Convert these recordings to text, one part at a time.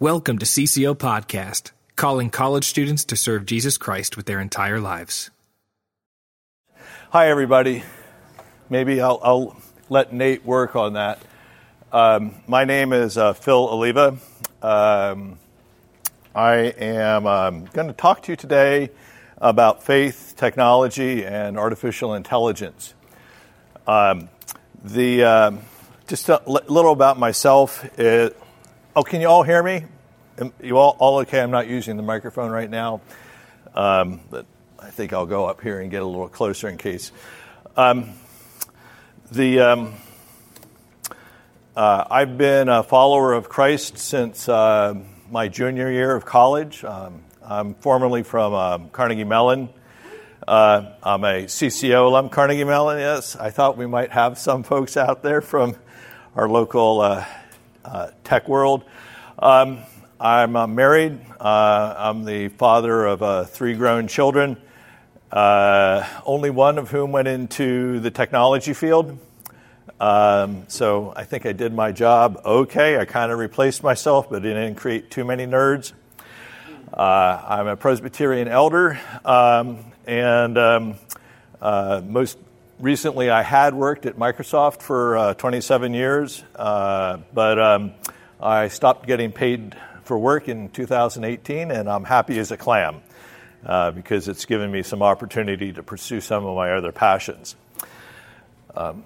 Welcome to CCO Podcast, calling college students to serve Jesus Christ with their entire lives. Hi, everybody. Maybe I'll, I'll let Nate work on that. Um, my name is uh, Phil Oliva. Um, I am um, going to talk to you today about faith, technology, and artificial intelligence. Um, the um, just a little about myself. It, oh, can you all hear me? You all, all okay? I'm not using the microphone right now, um, but I think I'll go up here and get a little closer in case. Um, the um, uh, I've been a follower of Christ since uh, my junior year of college. Um, I'm formerly from um, Carnegie Mellon. Uh, I'm a CCO alum, Carnegie Mellon. Yes, I thought we might have some folks out there from our local uh, tech world. Um, I'm uh, married. Uh, I'm the father of uh, three grown children, uh, only one of whom went into the technology field. Um, so I think I did my job okay. I kind of replaced myself, but it didn't create too many nerds. I'm a Presbyterian elder, um, and um, uh, most recently I had worked at Microsoft for 27 years, but um, I stopped getting paid for work in 2018, and I'm happy as a clam uh, because it's given me some opportunity to pursue some of my other passions. Um,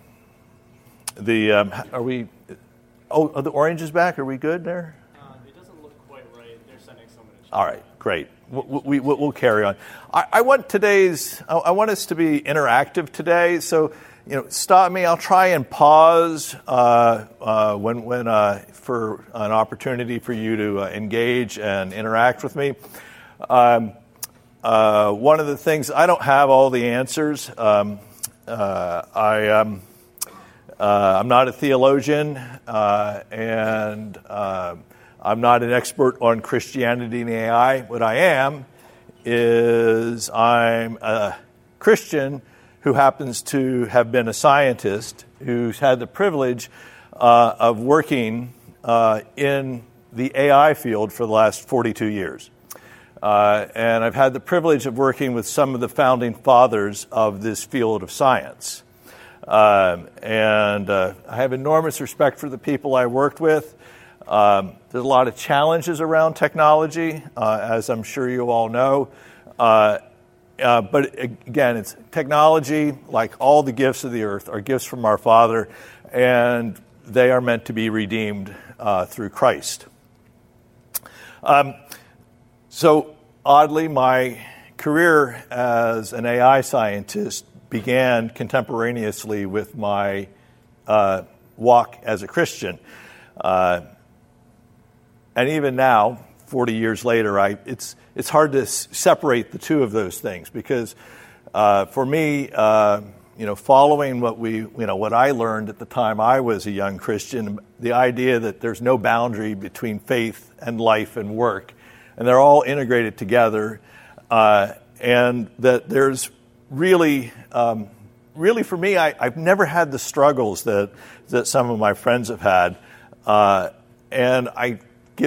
the um, are we? Oh, are the oranges back? Are we good there? Uh, it doesn't look quite right. They're sending someone to. All right, great. We, will we, carry on. I, I want today's. I want us to be interactive today. So you know, stop me. I'll try and pause uh, uh, when, when uh, for an opportunity for you to uh, engage and interact with me. Um, uh, one of the things I don't have all the answers. Um, uh, I um, I'm not a theologian, and I'm not an expert on Christianity and AI. What I am is I'm a Christian who happens to have been a scientist who's had the privilege uh, of working uh, in the AI field for the last 42 years. Uh, and I've had the privilege of working with some of the founding fathers of this field of science. Um, and uh, I have enormous respect for the people I worked with. Um, there's a lot of challenges around technology, uh, as I'm sure you all know. Uh, uh, but again, it's technology, like all the gifts of the earth, are gifts from our Father, and they are meant to be redeemed uh, through Christ. Um, so, oddly, my career as an AI scientist began contemporaneously with my uh, walk as a Christian. And even now, 40 years later, I, it's, it's hard to s- separate the two of those things because uh, for me, uh, you know, following what we, you know, what I learned at the time I was a young Christian, the idea that there's no boundary between faith and life and work, and they're all integrated together, uh, and that there's really, um, really for me, I, have never had the struggles that that some of my friends have had, uh, and I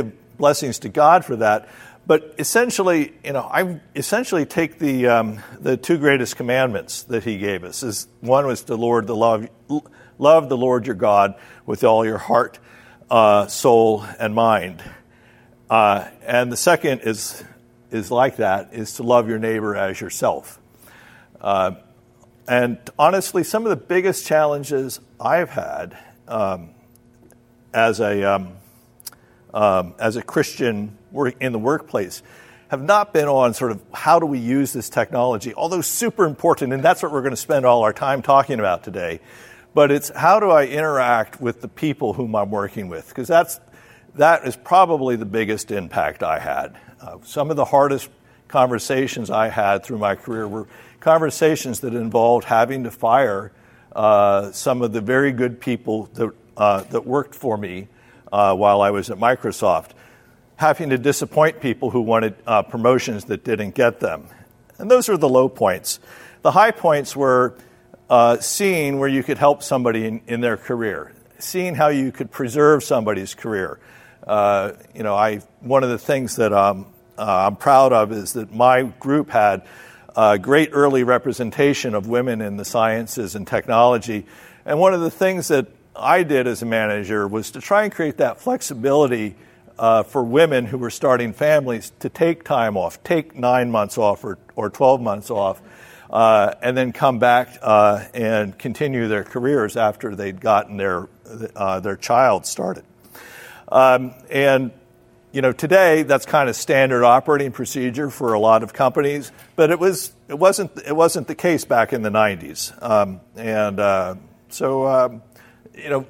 give blessings to God for that. But essentially, you know, I essentially take the um, the two greatest commandments that He gave us. Is one was to Lord the love love the Lord your God with all your heart, uh, soul, and mind. Uh, and the second is is like that is to love your neighbor as yourself. Uh, and honestly, some of the biggest challenges I've had um, as a um, um, as a Christian in the workplace have not been on sort of how do we use this technology, although super important, and that's what we're going to spend all our time talking about today. But it's how do I interact with the people whom I'm working with? Because that's that is probably the biggest impact I had. Uh, some of the hardest conversations I had through my career were conversations that involved having to fire uh, some of the very good people that, uh, that worked for me uh, while I was at Microsoft, having to disappoint people who wanted uh, promotions that didn't get them. And those are the low points. The high points were uh, seeing where you could help somebody in, in, their career, seeing how you could preserve somebody's career, uh, you know, I one of the things that um, uh, I'm proud of is that my group had uh, great early representation of women in the sciences and technology. And one of the things that I did as a manager was to try and create that flexibility uh, for women who were starting families to take time off, take nine months off or, or 12 months off, uh, and then come back uh, and continue their careers after they'd gotten their, uh, their child started. Um, and you know, today that's kind of standard operating procedure for a lot of companies, but it was it wasn't it wasn't the case back in the 90s. Um, and uh, so, um, you know,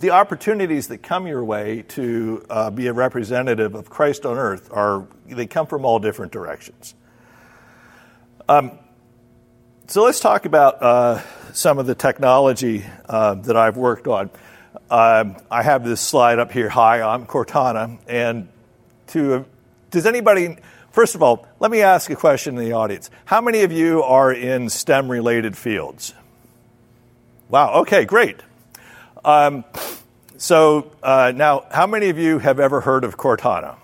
the opportunities that come your way to uh, be a representative of Christ on earth are they come from all different directions. Um, so let's talk about uh, some of the technology uh, that I've worked on. Um, I have this slide up here. Hi, I'm Cortana, and to does anybody? First of all, let me ask a question in the audience. How many of you are in STEM related fields? Wow, okay, great. Um, so uh, now, how many of you have ever heard of Cortana?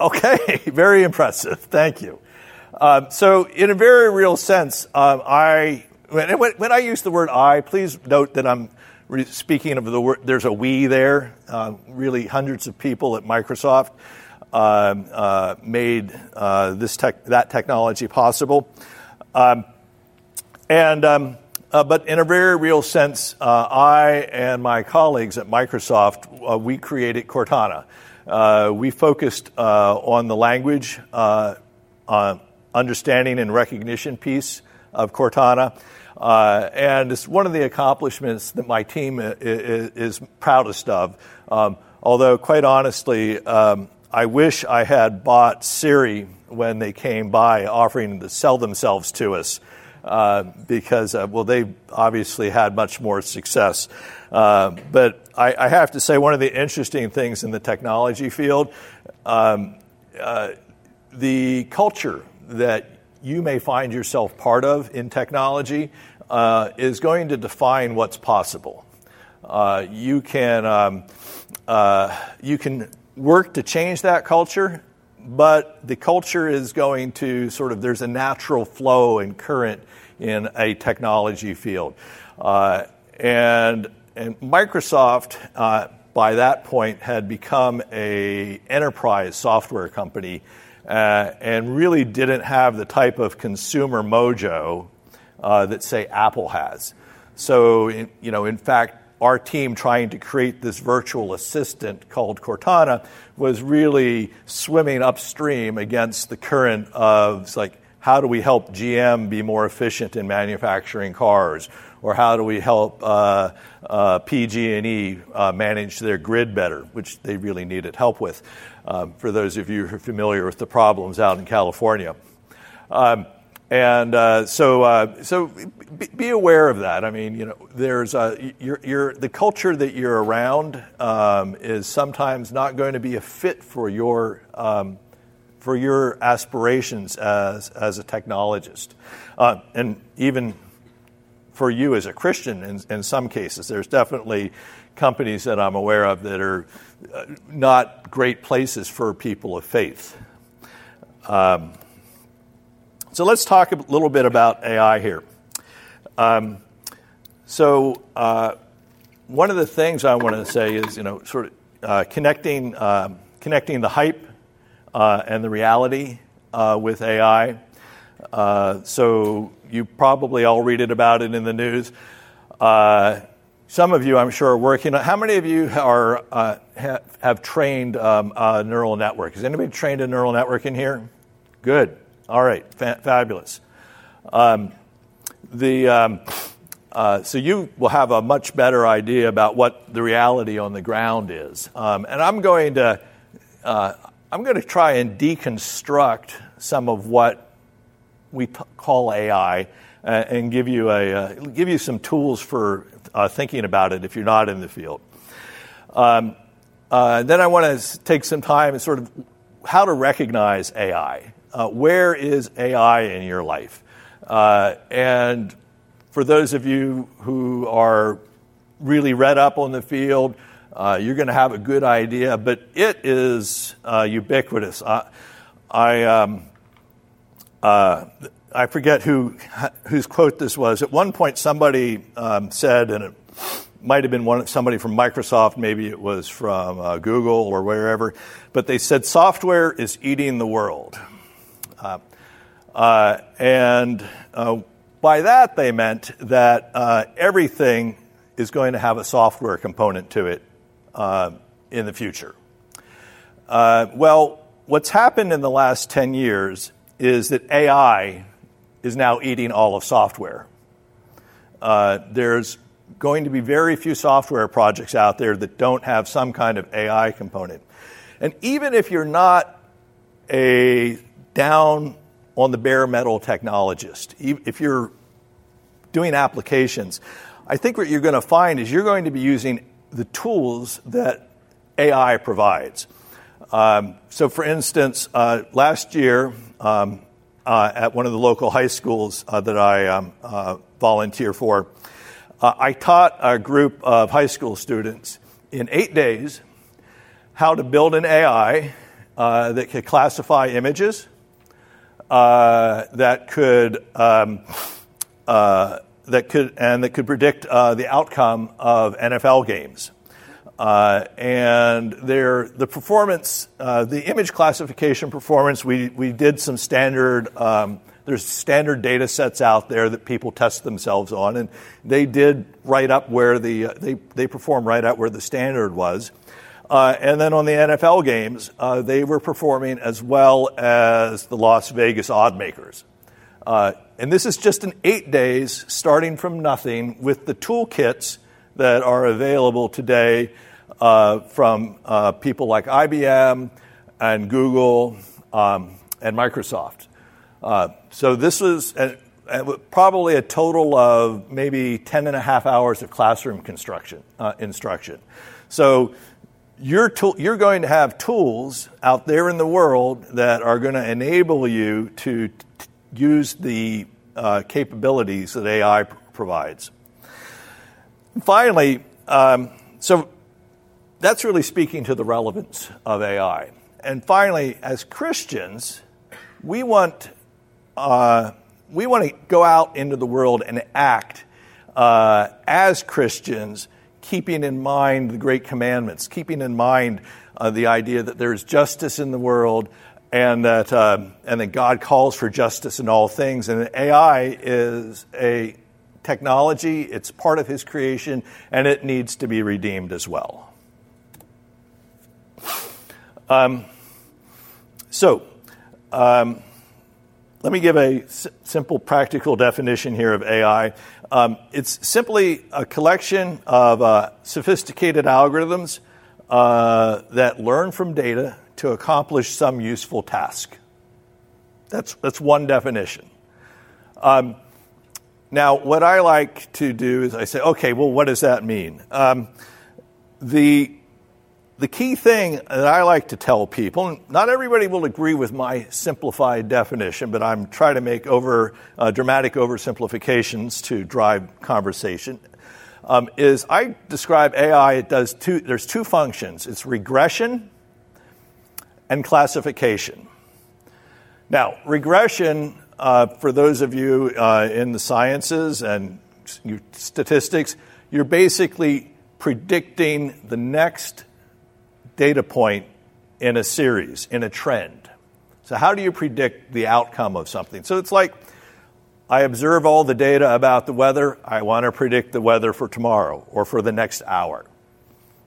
Okay, very impressive. Thank you. Uh, so, in a very real sense, um, I when, when, I use the word "I," please note that I'm speaking of the word. There's a "we" there. Uh, really, hundreds of people at Microsoft um, uh, made uh, this tech, that technology possible, um, and um, uh, but in a very real sense, uh, I and my colleagues at Microsoft uh, we created Cortana. Uh, we focused on the language understanding and recognition piece of Cortana. Uh, and it's one of the accomplishments that my team is, is proudest of. Um, although, quite honestly, um, I wish I had bought Siri when they came by offering to sell themselves to us. Uh, because, uh, well, they obviously had much more success. Uh, but I, I, have to say, one of the interesting things in the technology field, um, uh, the culture that you may find yourself part of in technology uh, is going to define what's possible. You can um, you can work to change that culture, but the culture is going to sort of there's a natural flow and current in a technology field, uh, and and Microsoft uh, by that point had become a enterprise software company uh, and really didn't have the type of consumer mojo uh, that, say, Apple has. So, in, you know, in fact, our team trying to create this virtual assistant called Cortana was really swimming upstream against the current of like, how do we help GM be more efficient in manufacturing cars? Or how do we help uh, uh, PG&E uh, manage their grid better, which they really needed help with? Um, for those of you who are familiar with the problems out in California. Um, and uh, so, uh, so be aware of that. I mean, you know, there's a, you're, you're, the culture that you're around um, is sometimes not going to be a fit for your um, for your aspirations as as a technologist, uh, and even for you as a Christian. In, in some cases, there's definitely companies that I'm aware of that are uh, not great places for people of faith. Um, so let's talk a little bit about AI here. Um, so uh, one of the things I want to say is, you know, sort of uh, connecting uh, connecting the hype uh, and the reality uh, with AI. so you probably all read it about it in the news. Some of you, I'm sure, are working on. How many of you are uh, ha, have trained um, a neural network? Has anybody trained a neural network in here? Good. All right. Fa- fabulous. Um, the um, uh, so you will have a much better idea about what the reality on the ground is. Um, and I'm going to uh, I'm going to try and deconstruct some of what we t- call AI uh, and give you a uh, give you some tools for uh, thinking about it if you're not in the field. Um, then I want to take some time and sort of how to recognize AI. Uh, where is AI in your life? Uh, and for those of you who are really read up on the field, uh, you're going to have a good idea, but it is uh, ubiquitous. I, I, um, uh, I forget who, whose quote this was. At one point, somebody um, said, and it might have been one, somebody from Microsoft, maybe it was from uh, Google or wherever, but they said software is eating the world. Uh, uh, and uh, by that, they meant that uh, everything is going to have a software component to it uh, in the future. well, what's happened in the last 10 years is that AI is now eating all of software. there's going to be very few software projects out there that don't have some kind of AI component. And even if you're not a down on the bare metal technologist, if you're doing applications, I think what you're going to find is you're going to be using the tools that AI provides. Um, so, for instance, uh, last year um, uh, at one of the local high schools uh, that I um, uh, volunteer for, uh, I taught a group of high school students in eight days how to build an AI uh, that could classify images, uh, that could um, uh, that could and that could predict uh, the outcome of NFL games. Uh, and the performance, the image classification performance, we we did some standard. Um, there's standard data sets out there that people test themselves on, and they did right up where the they they perform right up where the standard was. Uh, and then on the NFL games, uh, they were performing as well as the Las Vegas Oddmakers. Uh, and this is just in eight days, starting from nothing, with the toolkits that are available today uh, from uh, people like IBM and Google um, and Microsoft. Uh, so this was a, a, probably a total of maybe 10 and a half hours of classroom construction, uh, instruction. So you're, to, you're going to have tools out there in the world that are going to enable you to t- use the uh, capabilities that AI p- provides. Finally, um, so that's really speaking to the relevance of AI. And finally, as Christians, we want uh, we want to go out into the world and act uh, as Christians, keeping in mind the great commandments, keeping in mind uh, the idea that there is justice in the world and that, uh, and that God calls for justice in all things. And AI is a technology, it's part of His creation, and it needs to be redeemed as well. Um, so, um, let me give a s- simple practical definition here of AI. Um, it's simply a collection of uh, sophisticated algorithms uh, that learn from data to accomplish some useful task. That's, that's one definition. Um, now, what I like to do is I say, okay, well, what does that mean? Um, the the key thing that I like to tell people, not everybody will agree with my simplified definition, but I'm trying to make over uh, dramatic oversimplifications to drive conversation. Um, is I describe AI. It does two. There's two functions. It's regression and classification. Now, regression, uh, for those of you uh, in the sciences and statistics, you're basically predicting the next data point in a series, in a trend. So, how do you predict the outcome of something? So, it's like I observe all the data about the weather. I want to predict the weather for tomorrow or for the next hour.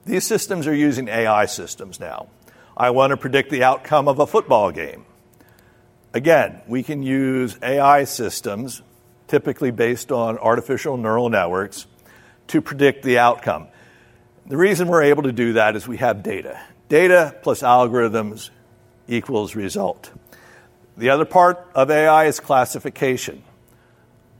These systems are using AI systems now. I want to predict the outcome of a football game. Again, we can use AI systems, typically based on artificial neural networks, to predict the outcome. The reason we're able to do that is we have data. Data plus algorithms equals result. The other part of AI is classification.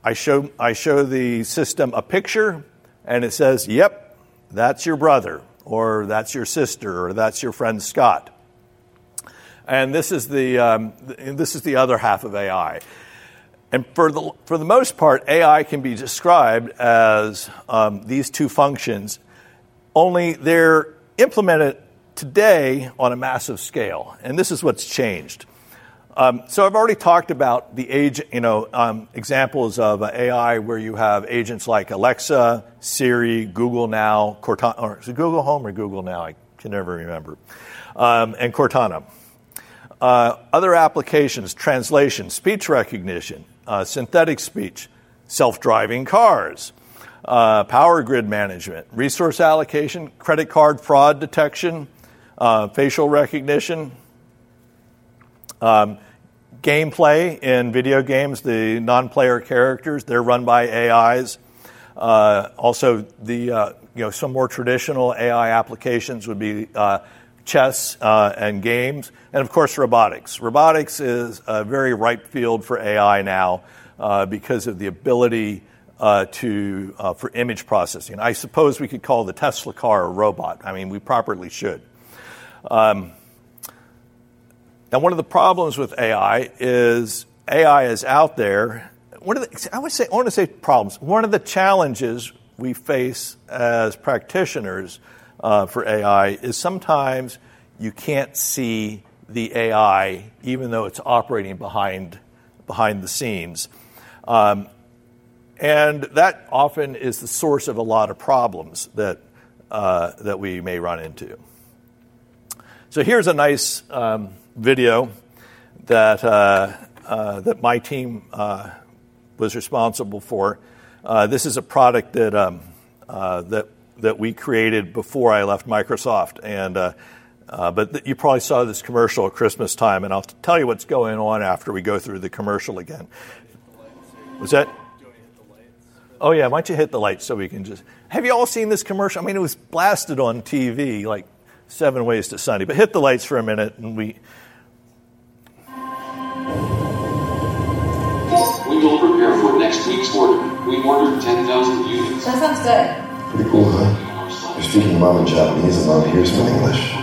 I show, I show the system a picture, and it says, yep, that's your brother, or that's your sister, or that's your friend Scott. And this is the, um, this is the other half of AI. And for the, for the most part, AI can be described as um, these two functions only they're implemented today on a massive scale. And this is what's changed. Um, so I've already talked about the age, you know, um, examples of uh, AI where you have agents like Alexa, Siri, Google Now, Cortana, or is it Google Home or Google Now? I can never remember, um, and Cortana. Uh, other applications: translation, speech recognition, uh, synthetic speech, self-driving cars, uh, power grid management, resource allocation, credit card fraud detection, uh, facial recognition. Um, gameplay in video games, the non player characters, they're run by AIs. Uh, also, the, uh, you know, some more traditional AI applications would be uh, chess uh, and games, and of course, robotics. Robotics is a very ripe field for AI now uh, because of the ability uh, to, for image processing. I suppose we could call the Tesla car a robot. I mean, we properly should. Um, now, one of the problems with AI is AI is out there. One of the, I would say, I want to say problems. One of the challenges we face as practitioners uh, for AI is sometimes you can't see the AI even though it's operating behind behind the scenes. Um, and that often is the source of a lot of problems that, uh, that we may run into. So here's a nice um, video that, uh, uh, that my team uh, was responsible for. Uh, this is a product that, um, uh, that, that we created before I left Microsoft. And, but th- you probably saw this commercial at Christmas time, and I'll tell you what's going on after we go through the commercial again. Was that? Oh yeah, why don't you hit the lights so we can just? Have you all seen this commercial? I mean, it was blasted on TV like seven ways to Sunday. But hit the lights for a minute, and we We will prepare for next week's order. We ordered 10,000 units. That sounds good. Pretty cool, huh? You're speaking mom in Japanese and mom here's some English.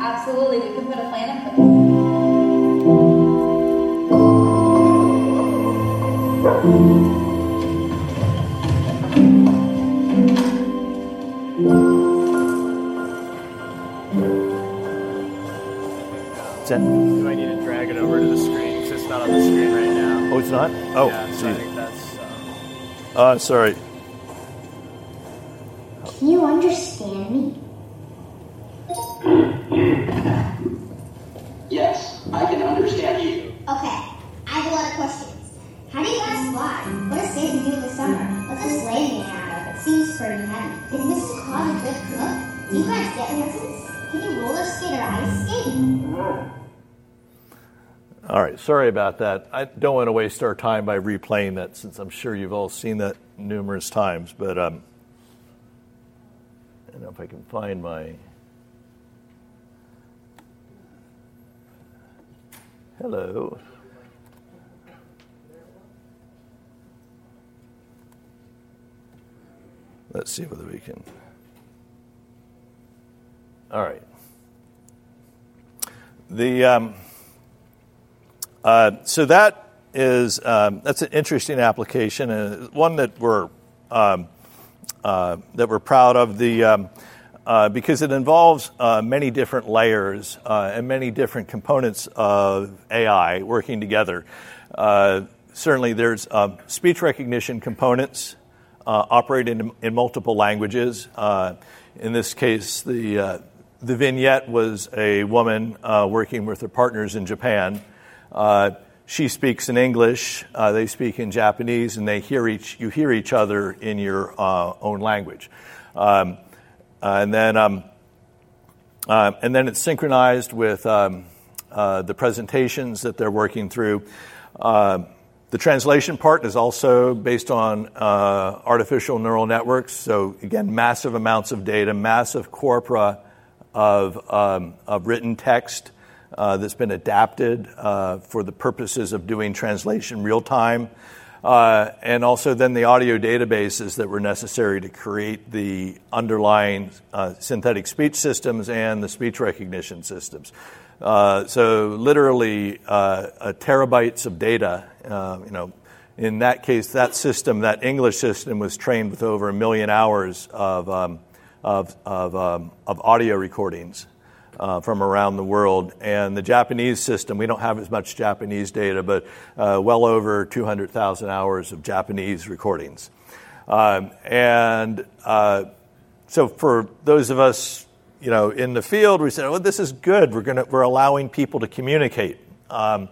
Absolutely. We can put a plan in place. Oh, yeah, so I think that's. Um, Uh, sorry. About that. I don't want to waste our time by replaying that since I'm sure you've all seen that numerous times. But um, I don't know if I can find my. Hello. Let's see whether we can. All right. The. Um, uh, so that is um, that's an interesting application and one that we're um, uh, that we're proud of the um, uh, because it involves uh, many different layers uh, and many different components of AI working together. Certainly, there's speech recognition components operating in, in, multiple languages. in this case, the the vignette was a woman working with her partners in Japan. Uh, she speaks in English, uh, they speak in Japanese, and they hear each, you hear each other in your uh, own language. Um, and, then, um, uh, and then it's synchronized with um, uh, the presentations that they're working through. Uh, the translation part is also based on artificial neural networks. So, again, massive amounts of data, massive corpora of, um, of written text uh, that's been adapted uh, for the purposes of doing translation real time. Uh, and also then the audio databases that were necessary to create the underlying uh, synthetic speech systems and the speech recognition systems. Uh, so literally uh, terabytes of data. you know, in that case, that system, that English system, was trained with over a million hours of um, of, of, um, of audio recordings uh, from around the world. And the Japanese system, we don't have as much Japanese data, but uh, well over 200,000 hours of Japanese recordings. Um, and uh, so for those of us, you know, in the field, we said, "Well, this is good. We're gonna we're allowing people to communicate." Um,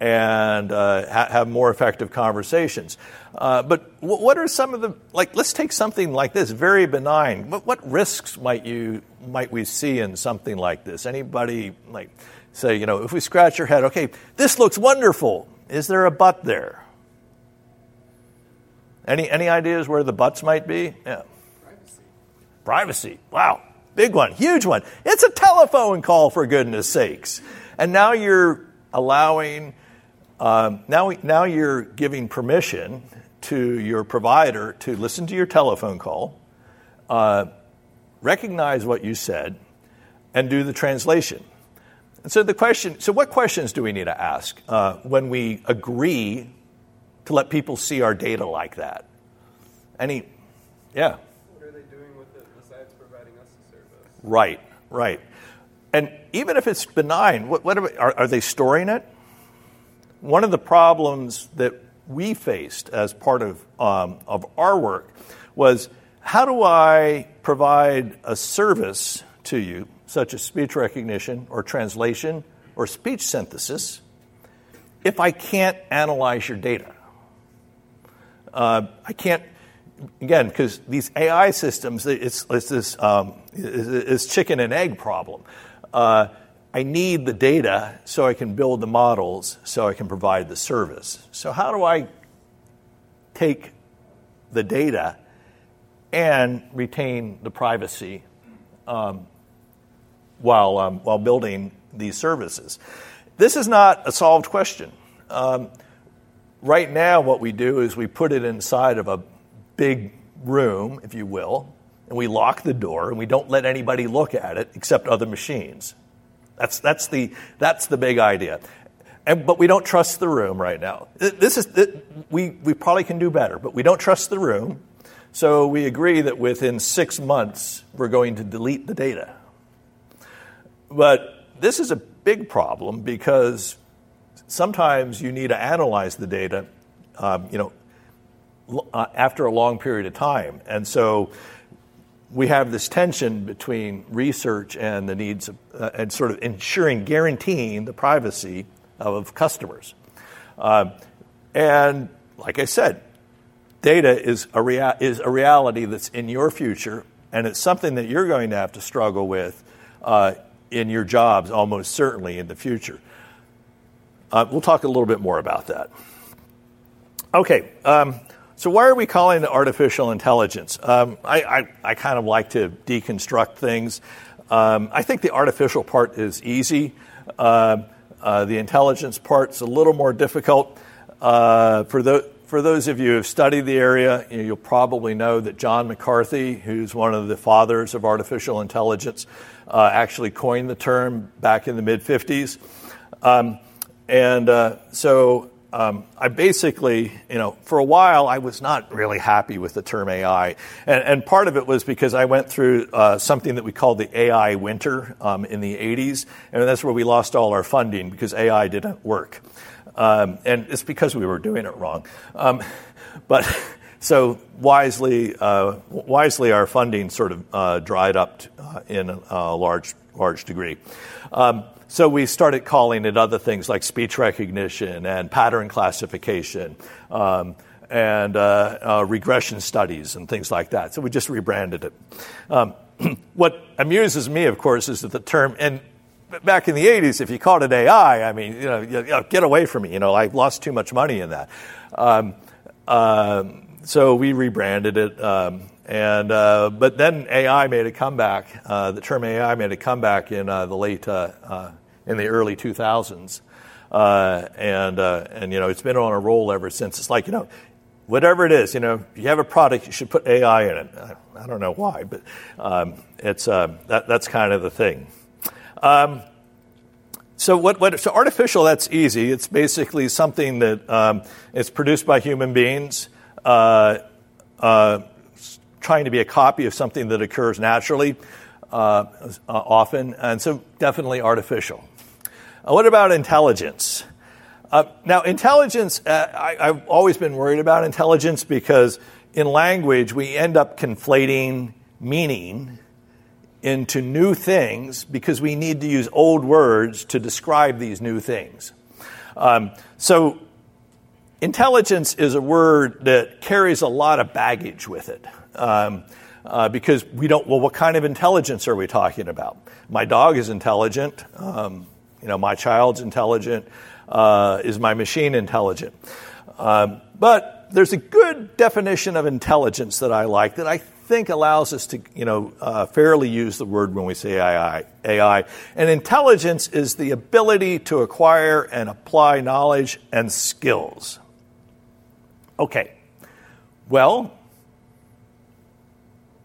and uh, ha- have more effective conversations. Uh, but w- what are some of the like? Let's take something like this, very benign. What, what risks might you might we see in something like this? Anybody like say, you know, if we scratch your head, okay, this looks wonderful. Is there a but there? Any any ideas where the buts might be? Yeah. Privacy. Privacy. Wow. Big one, huge one. It's a telephone call for goodness sakes. And now you're allowing um, now, now you're giving permission to your provider to listen to your telephone call, uh, recognize what you said, and do the translation. And so the question, so what questions do we need to ask uh, when we agree to let people see our data like that? Any, yeah. What are they doing with it besides providing us a service? Right, right. And even if it's benign, what, what are, are, are they storing it? One of the problems that we faced as part of, um, of our work was how do I provide a service to you, such as speech recognition or translation or speech synthesis, if I can't analyze your data? Uh, I can't, again, because these AI systems, it's, it's this um, it's chicken and egg problem. Uh, I need the data so I can build the models so I can provide the service. So, how do I take the data and retain the privacy um, while, um, while building these services? This is not a solved question. Um, right now, what we do is we put it inside of a big room, if you will, and we lock the door and we don't let anybody look at it except other machines. That's, that's, the, that's the big idea. And, but we don't trust the room right now. This is, we, we probably can do better, but we don't trust the room. So we agree that within six months, we're going to delete the data. But this is a big problem because sometimes you need to analyze the data, um, you know, uh, after a long period of time. And so we have this tension between research and the needs of, uh, and sort of ensuring, guaranteeing the privacy of customers. Uh, and like I said, data is a, rea- is a reality that's in your future, and it's something that you're going to have to struggle with uh, in your jobs almost certainly in the future. Uh, we'll talk a little bit more about that. Okay. Um, so, why are we calling it artificial intelligence? Um, I, I, I, kind of like to deconstruct things. Um, I think the artificial part is easy. Uh, uh, the intelligence part's a little more difficult. Uh, for, the, for those of you who have studied the area, you will probably know that John McCarthy, who's one of the fathers of artificial intelligence, uh, actually coined the term back in the mid 50s. Um, and uh, so um, I basically, you know, for a while I was not really happy with the term AI. And, and part of it was because I went through uh, something that we called the AI winter um, in the 80s, and that's where we lost all our funding because AI didn't work. Um, and it's because we were doing it wrong. Um, but so wisely, uh, wisely, our funding sort of uh, dried up uh, in a large, large degree. Um, so we started calling it other things like speech recognition and pattern classification um, and uh, uh, regression studies and things like that. So we just rebranded it. Um, what amuses me, of course, is that the term, and back in the 80s, if you called it AI, I mean, you know, you know get away from me. You know, I lost too much money in that. Um, um so we rebranded it. Um, and uh, but then AI made a comeback. Uh, the term AI made a comeback in uh, the late uh, uh, in the early 2000s. Uh, and, uh, and, you know, it's been on a roll ever since. It's like, you know, whatever it is, you know, you have a product, you should put AI in it. I, I don't know why, but um, it's, uh, that, that's kind of the thing. Um, so what, what, so artificial, that's easy. It's basically something that um, is produced by human beings, uh, uh, trying to be a copy of something that occurs naturally often, and so definitely artificial. Uh, what about intelligence? Uh, now, intelligence, uh, I, I've always been worried about intelligence because in language we end up conflating meaning into new things because we need to use old words to describe these new things. Um, so, intelligence is a word that carries a lot of baggage with it. Um, uh, because we don't, well, what kind of intelligence are we talking about? My dog is intelligent. Um, you know, my child's intelligent. Uh, is my machine intelligent? Um, but there's a good definition of intelligence that I like that I think allows us to, you know, uh, fairly use the word when we say AI, AI. And intelligence is the ability to acquire and apply knowledge and skills. Okay. Well,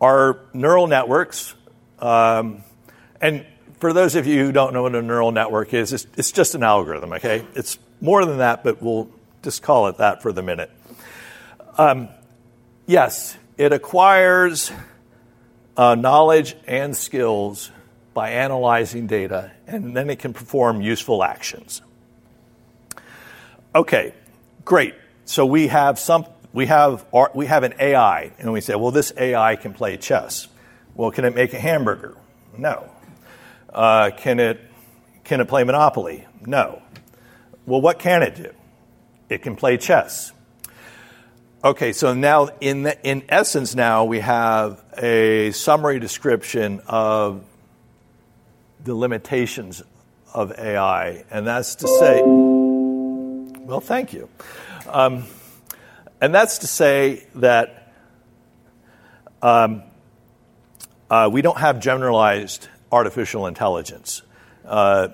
our neural networks, um, and for those of you who don't know what a neural network is, it's, it's just an algorithm, okay? It's more than that, but we'll just call it that for the minute. Um, yes, it acquires uh, knowledge and skills by analyzing data, and then it can perform useful actions. Okay, great. So we have some, we have, we have an AI, and we say, well, this AI can play chess. Well, can it make a hamburger? No. Uh, can it can it play Monopoly? No. Well, what can it do? It can play chess. Okay, so now in, the, in essence, now we have a summary description of the limitations of AI, and that's to say, well, thank you. Um, and that's to say that um, uh, we don't have generalized artificial intelligence. Uh,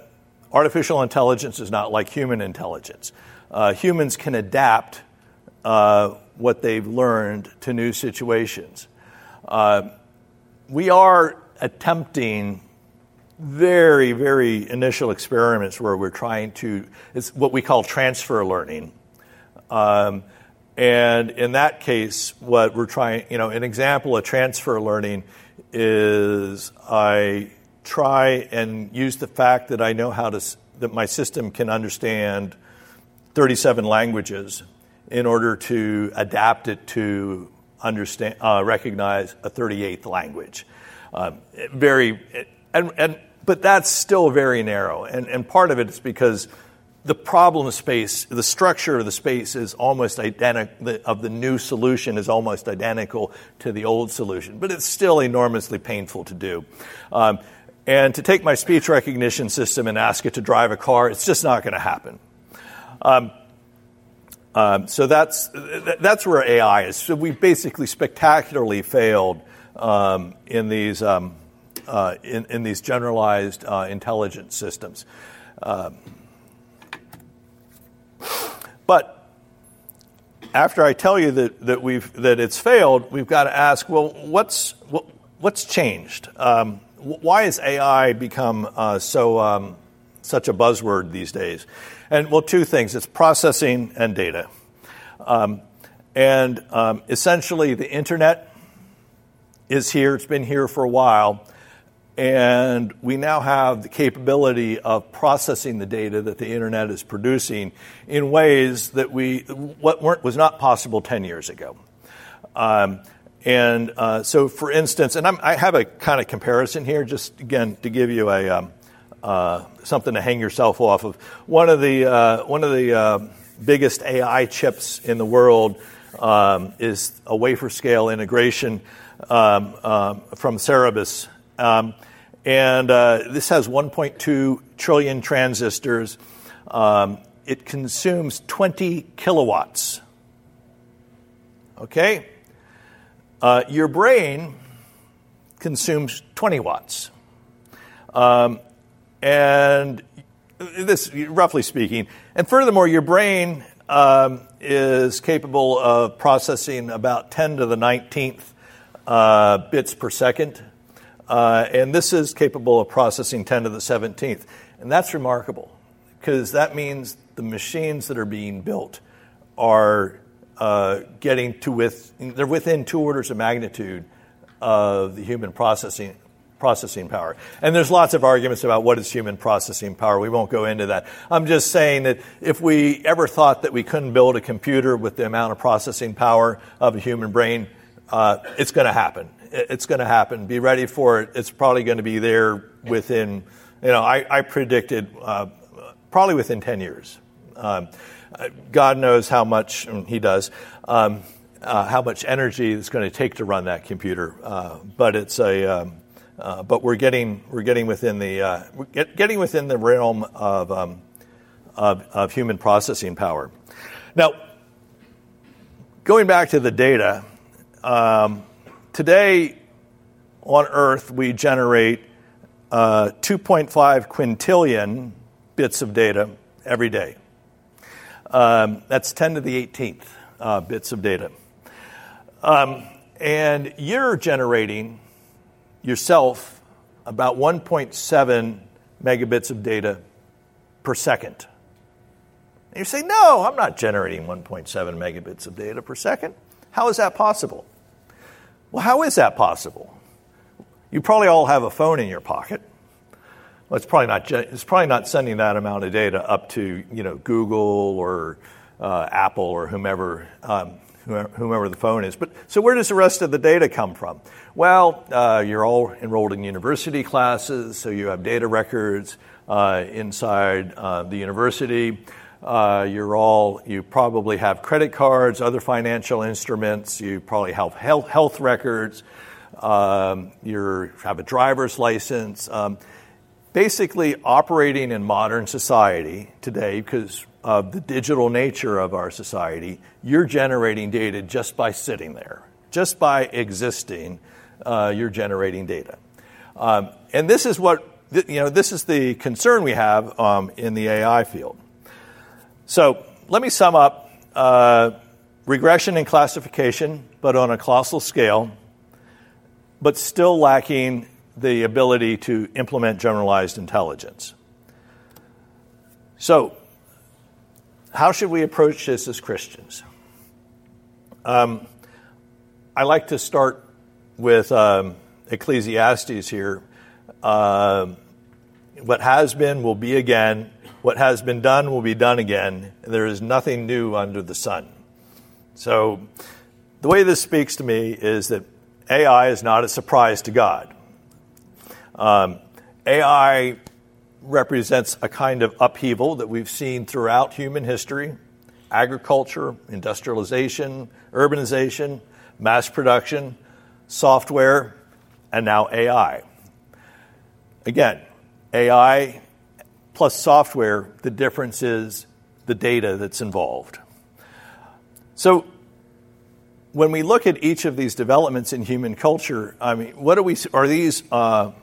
artificial intelligence is not like human intelligence. Uh, humans can adapt uh, what they've learned to new situations. Uh, we are attempting very, very initial experiments where we're trying to, it's what we call transfer learning. Um, and in that case, what we're trying, you know, an example of transfer learning is I try and use the fact that I know how to, that my system can understand 37 languages in order to adapt it to understand, uh, recognize a 38th language. Um, very, and, and, but that's still very narrow. And, and part of it is because the problem space, the structure of the space is almost identical, of the new solution is almost identical to the old solution, but it's still enormously painful to do. Um, and to take my speech recognition system and ask it to drive a car, it's just not going to happen. Um, um, so that's that's where AI is. So we basically spectacularly failed um, in these um, uh, in, in, these generalized uh, intelligence systems. But after I tell you that, that we've that it's failed, we've got to ask, well, what's what, what's changed? Um, why has AI become uh, so um, such a buzzword these days? And well, two things it's processing and data. Um, and um, essentially, the internet is here, it's been here for a while. And we now have the capability of processing the data that the internet is producing in ways that we what weren't, was not possible 10 years ago. Um, and uh, so, for instance, and I'm, i have a kind of comparison here, just again to give you a um, uh, something to hang yourself off of. One of the uh, one of the uh, biggest AI chips in the world um, is a wafer scale integration um, um, from Cerebras. Um, and uh, this has 1.2 trillion transistors. Um, it consumes 20 kilowatts. Okay? Uh, your brain consumes 20 watts. Um, and this, roughly speaking, and furthermore, your brain um, is capable of processing about 10 to the 19th uh, bits per second. Uh, and this is capable of processing 10 to the 17th. And that's remarkable because that means the machines that are being built are uh, getting to with, they're within two orders of magnitude of the human processing processing power. And there's lots of arguments about what is human processing power. We won't go into that. I'm just saying that if we ever thought that we couldn't build a computer with the amount of processing power of a human brain, uh, it's going to happen. It's going to happen. Be ready for it. It's probably going to be there within, you know, I, I predicted uh, probably within 10 years. Um, God knows how much, He does, um, uh, how much energy it's going to take to run that computer. Uh, but it's a, um, uh, but we're getting we're getting within the uh, get, getting within the realm of, um, of, of human processing power. Now, going back to the data, um, today on Earth we generate uh, 2.5 quintillion bits of data every day. Um, that's 10 to the 18th uh, bits of data. Um, and you're generating yourself about 1.7 megabits of data per second. And you say, no, I'm not generating 1.7 megabits of data per second. How is that possible? Well, how is that possible? You probably all have a phone in your pocket. Well, it's probably not, it's probably not sending that amount of data up to you know, Google or uh, Apple or whomever um, whomever the phone is. But so where does the rest of the data come from? Well, uh, you're all enrolled in university classes, so you have data records uh, inside uh, the university. Uh, you're all you probably have credit cards, other financial instruments. You probably have health, health records. Um, you have a driver's license. Um, basically, operating in modern society today, because of the digital nature of our society, you're generating data just by sitting there, just by existing. Uh, you're generating data, um, and this is what you know. This is the concern we have um, in the AI field. So let me sum up: uh, regression and classification, but on a colossal scale, but still lacking the ability to implement generalized intelligence. So how should we approach this as Christians? Um, I like to start with um, Ecclesiastes here. Uh, what has been will be again. What has been done will be done again. There is nothing new under the sun. So, the way this speaks to me is that AI is not a surprise to God. Um, AI represents a kind of upheaval that we've seen throughout human history agriculture, industrialization, urbanization, mass production, software, and now AI. Again, AI plus software, the difference is the data that's involved. So, when we look at each of these developments in human culture, I mean, what are we? Are these uh,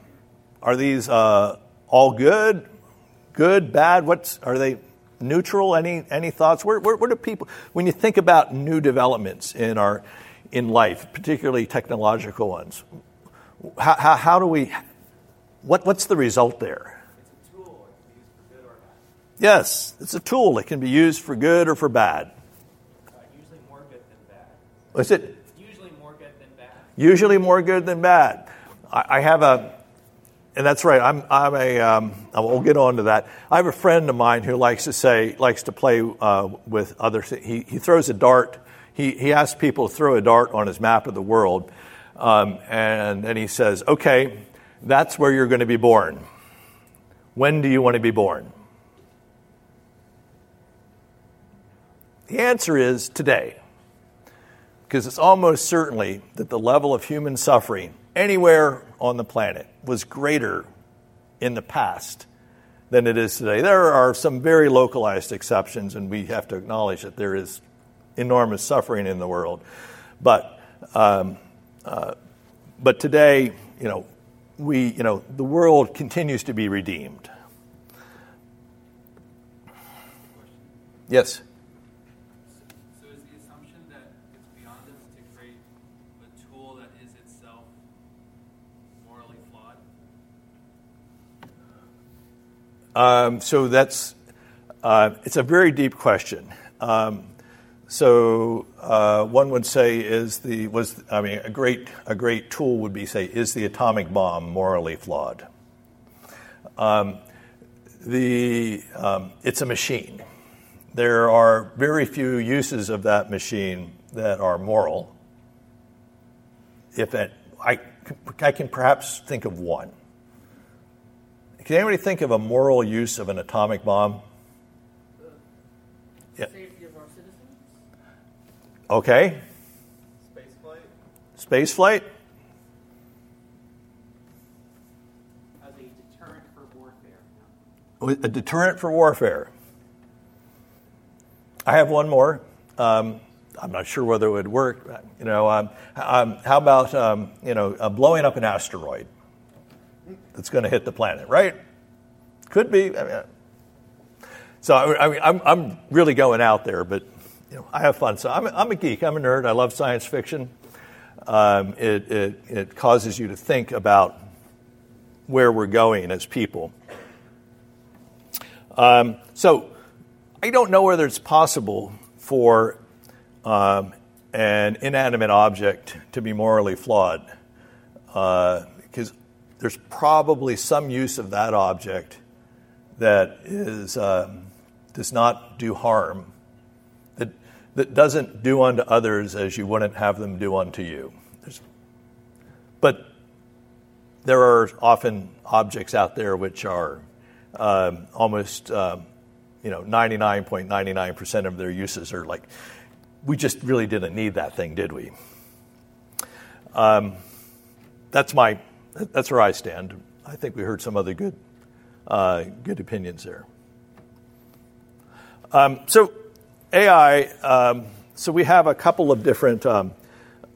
are these uh, all good, good, bad? What's are they neutral? Any any thoughts? Where, where, where do people when you think about new developments in our in life, particularly technological ones? How, how, how do we? What what's the result there? Yes, it's a tool. It can be used for good or for bad. Uh, usually more good than bad. Is it? Usually more good than bad. Usually more good than bad. I, I have a and that's right. I'm, I'm a. Um, we'll get on to that. I have a friend of mine who likes to say, likes to play uh, with other. He he throws a dart. He he asks people to throw a dart on his map of the world, um, and then he says, "Okay, that's where you're going to be born. When do you want to be born?" The answer is today, because it's almost certainly that the level of human suffering anywhere on the planet was greater in the past than it is today. There are some very localized exceptions, and we have to acknowledge that there is enormous suffering in the world. But, um, uh, but today, you know, we, you know, the world continues to be redeemed. Yes. Um, so that's uh, it's a very deep question. Um, so uh, one would say is the was I mean a great a great tool would be say is the atomic bomb morally flawed? Um, the um, it's a machine. There are very few uses of that machine that are moral. If it, I, I can perhaps think of one. Can anybody think of a moral use of an atomic bomb? Yeah. Safety of our citizens? Okay. Space flight? Space flight? As a deterrent for warfare. A deterrent for warfare. I have one more. Um, I'm not sure whether it would work. You know, um, um, how about um, you know uh, blowing up an asteroid that's going to hit the planet? Right? Could be. I mean, so I, mean, I'm, I'm really going out there, but you know, I have fun. So I'm, I'm a geek. I'm a nerd. I love science fiction. Um, it, it, it causes you to think about where we're going as people. Um, so I don't know whether it's possible for um, an inanimate object to be morally flawed, uh, because there's probably some use of that object that is um, does not do harm, that that doesn't do unto others as you wouldn't have them do unto you. There's, but there are often objects out there which are um, almost um, you know 99.99% of their uses are like we just really didn't need that thing did we that's my that's where i stand i think we heard some other good uh, good opinions there um, so ai um, so we have a couple of different um,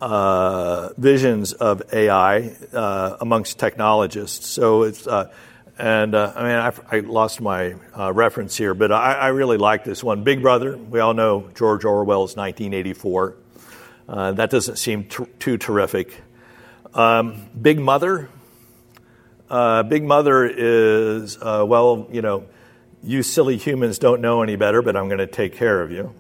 uh, visions of ai uh, amongst technologists so it's uh, and uh, I mean, I, I lost my uh, reference here, but I, I, really like this one. Big Brother, we all know George Orwell's 1984. Uh, that doesn't seem too terrific. Um, Big Mother, uh, Big Mother is, uh, well, you know, you silly humans don't know any better, but I'm going to take care of you.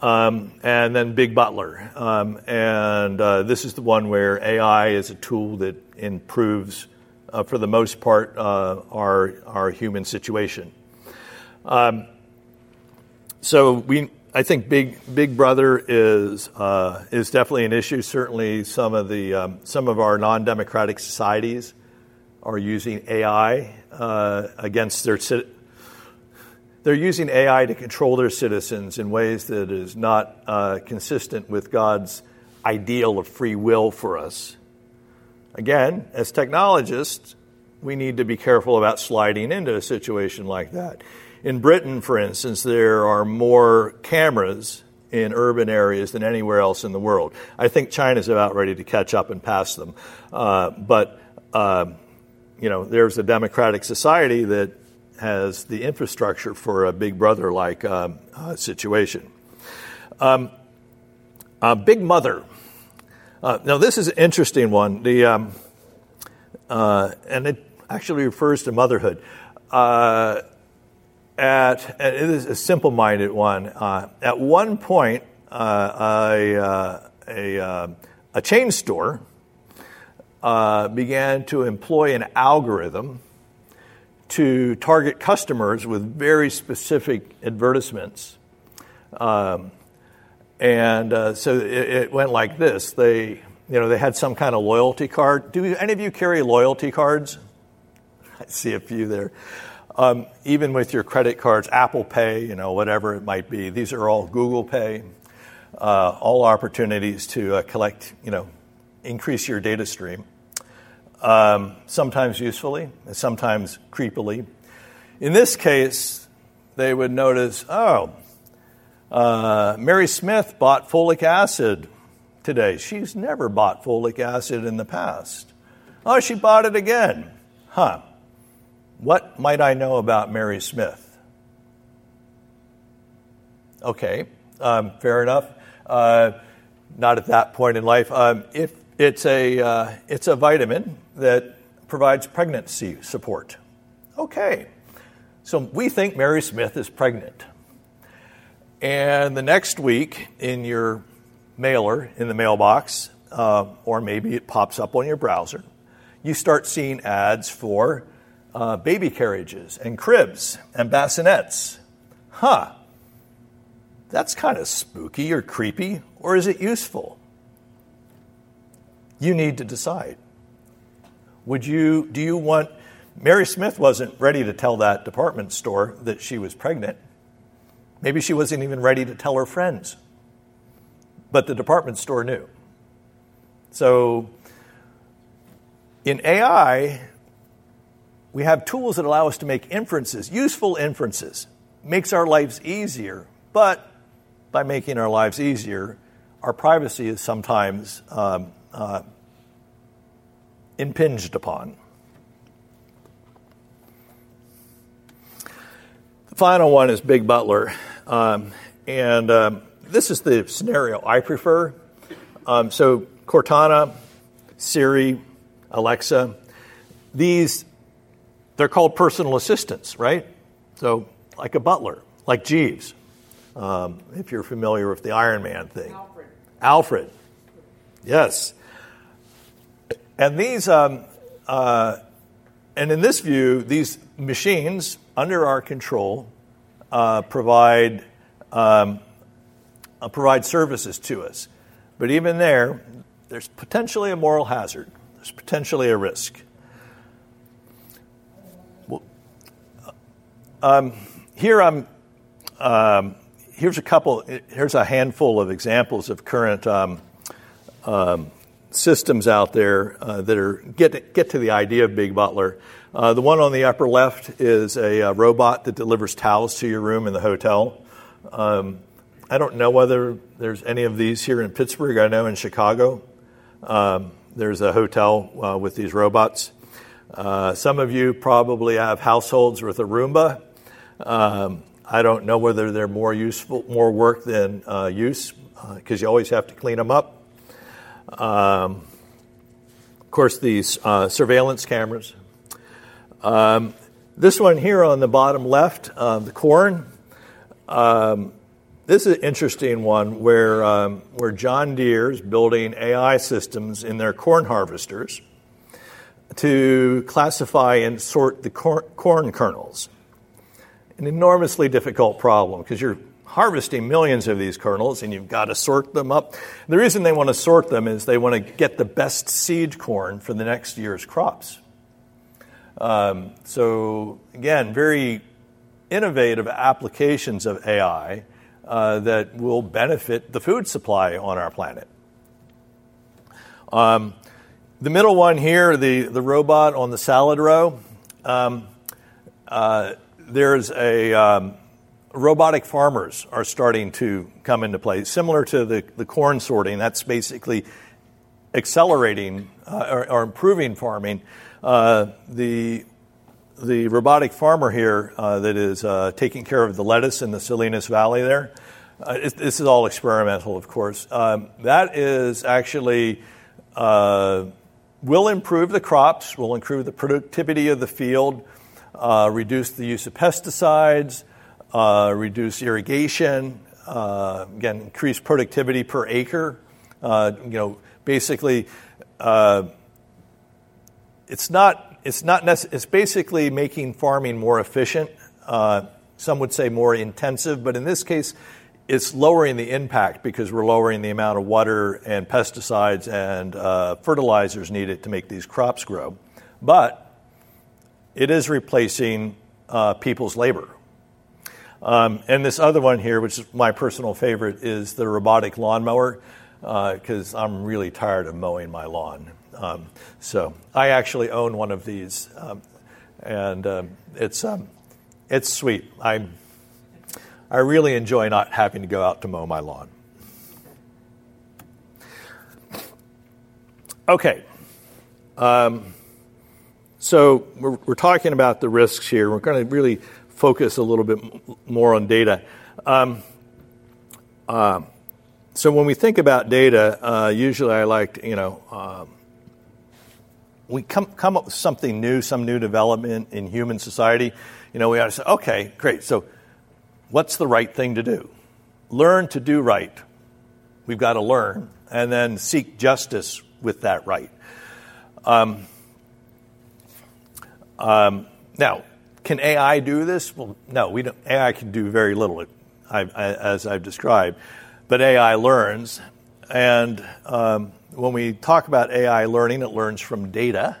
Um, and then Big Butler. Um, and uh, this is the one where AI is a tool that improves uh, for the most part, uh, our, our human situation. Um, so we, I think Big Big Brother is uh, is definitely an issue. Certainly, some of the um, some of our non-democratic societies are using AI uh, against their they're using AI to control their citizens in ways that is not uh, consistent with God's ideal of free will for us. Again, as technologists, we need to be careful about sliding into a situation like that. In Britain, for instance, there are more cameras in urban areas than anywhere else in the world. I think China's about ready to catch up and pass them. Uh, but, uh, you know, there's a democratic society that has the infrastructure for a big brother like um, uh, situation. Um, big Mother uh, now, this is an interesting one. The, um, uh, and it actually refers to motherhood. Uh, at, it is a simple minded one. Uh, at one point, uh, a, uh, a, a, chain store began to employ an algorithm to target customers with very specific advertisements. Um, and uh, so it, it, went like this. They, you know, they had some kind of loyalty card. Do any of you carry loyalty cards? I see a few there. Um, even with your credit cards, Apple Pay, you know, whatever it might be. These are all Google Pay. Uh, all opportunities to uh, collect, you know, increase your data stream. Um, sometimes usefully, and sometimes creepily. In this case, they would notice, oh, uh, Mary Smith bought folic acid today. She's never bought folic acid in the past. Oh, she bought it again. Huh. What might I know about Mary Smith? Okay, um, fair enough. Uh, not at that point in life. Um, it's a uh, it's a vitamin that provides pregnancy support. Okay, so we think Mary Smith is pregnant. And the next week in your mailer, in the mailbox, uh, or maybe it pops up on your browser, you start seeing ads for uh, baby carriages and cribs and bassinets. Huh. That's kind of spooky or creepy, or is it useful? You need to decide. Would you, do you want, Mary Smith wasn't ready to tell that department store that she was pregnant. Maybe she wasn't even ready to tell her friends. But the department store knew. So in AI, we have tools that allow us to make inferences, useful inferences, makes our lives easier. But by making our lives easier, our privacy is sometimes um, uh, impinged upon. The final one is Big Butler. Um, and um, this is the scenario I prefer. Um, so, Cortana, Siri, Alexa, these, they're called personal assistants, right? So, like a butler, like Jeeves, um, if you're familiar with the Iron Man thing. Alfred. Alfred. Yes. And these, um, uh, and in this view, these machines under our control uh, provide um, uh, provide services to us. But even there, there's potentially a moral hazard. There's potentially a risk. Um, here I'm. Um, here's a couple. Here's a handful of examples of current um, um, systems out there uh, that are get to, get to the idea of Big Butler. Uh, the one on the upper left is a, a, robot that delivers towels to your room in the hotel. Um, I don't know whether there's any of these here in Pittsburgh. I know in Chicago um, there's a hotel uh, with these robots. Uh, some of you probably have households with a Roomba. Um, I don't know whether they're more useful, more work than uh, use, because uh, you always have to clean them up. Um, of course, these uh, surveillance cameras. Um, this one here on the bottom left, uh, the corn. Um, this is an interesting one where, um, where John Deere is building AI systems in their corn harvesters to classify and sort the corn, corn kernels. An enormously difficult problem because you're harvesting millions of these kernels and you've got to sort them up. The reason they want to sort them is they want to get the best seed corn for the next year's crops. Um, so, again, very innovative applications of AI uh, that will benefit the food supply on our planet. Um, the middle one here, the, the robot on the salad row, um, uh, there's a um, robotic farmers are starting to come into play, similar to the, the corn sorting. That's basically accelerating uh, or, or, improving farming. Uh, the the robotic farmer here uh, that is uh, taking care of the lettuce in the Salinas Valley there. Uh, this is all experimental, of course. Um, that is actually uh, will improve the crops, will improve the productivity of the field, uh, reduce the use of pesticides, uh, reduce irrigation, again, increase productivity per acre. you know, basically, it's not it's not necess- it's basically making farming more efficient. Uh, some would say more intensive, but in this case, it's lowering the impact because we're lowering the amount of water and pesticides and uh, fertilizers needed to make these crops grow. But it is replacing uh, people's labor. Um, and this other one here, which is my personal favorite, is the robotic lawnmower because uh, I'm really tired of mowing my lawn. Um, so I actually own one of these, um, and um, it's um, it's sweet. I I really enjoy not having to go out to mow my lawn. Okay. Um, so we're, we're talking about the risks here. We're going to really focus a little bit more on data. Um, uh, so when we think about data, uh, usually I like, you know, um, we come, come up with something new, some new development in human society, you know, we ought to say, okay, great. So, what's the right thing to do? learn to do right. We've got to learn and then seek justice with that right. Um, um, now, can AI do this? Well, no, we don't, AI can do very little, as I've described. But AI learns, and um, when we talk about AI learning, it learns from data.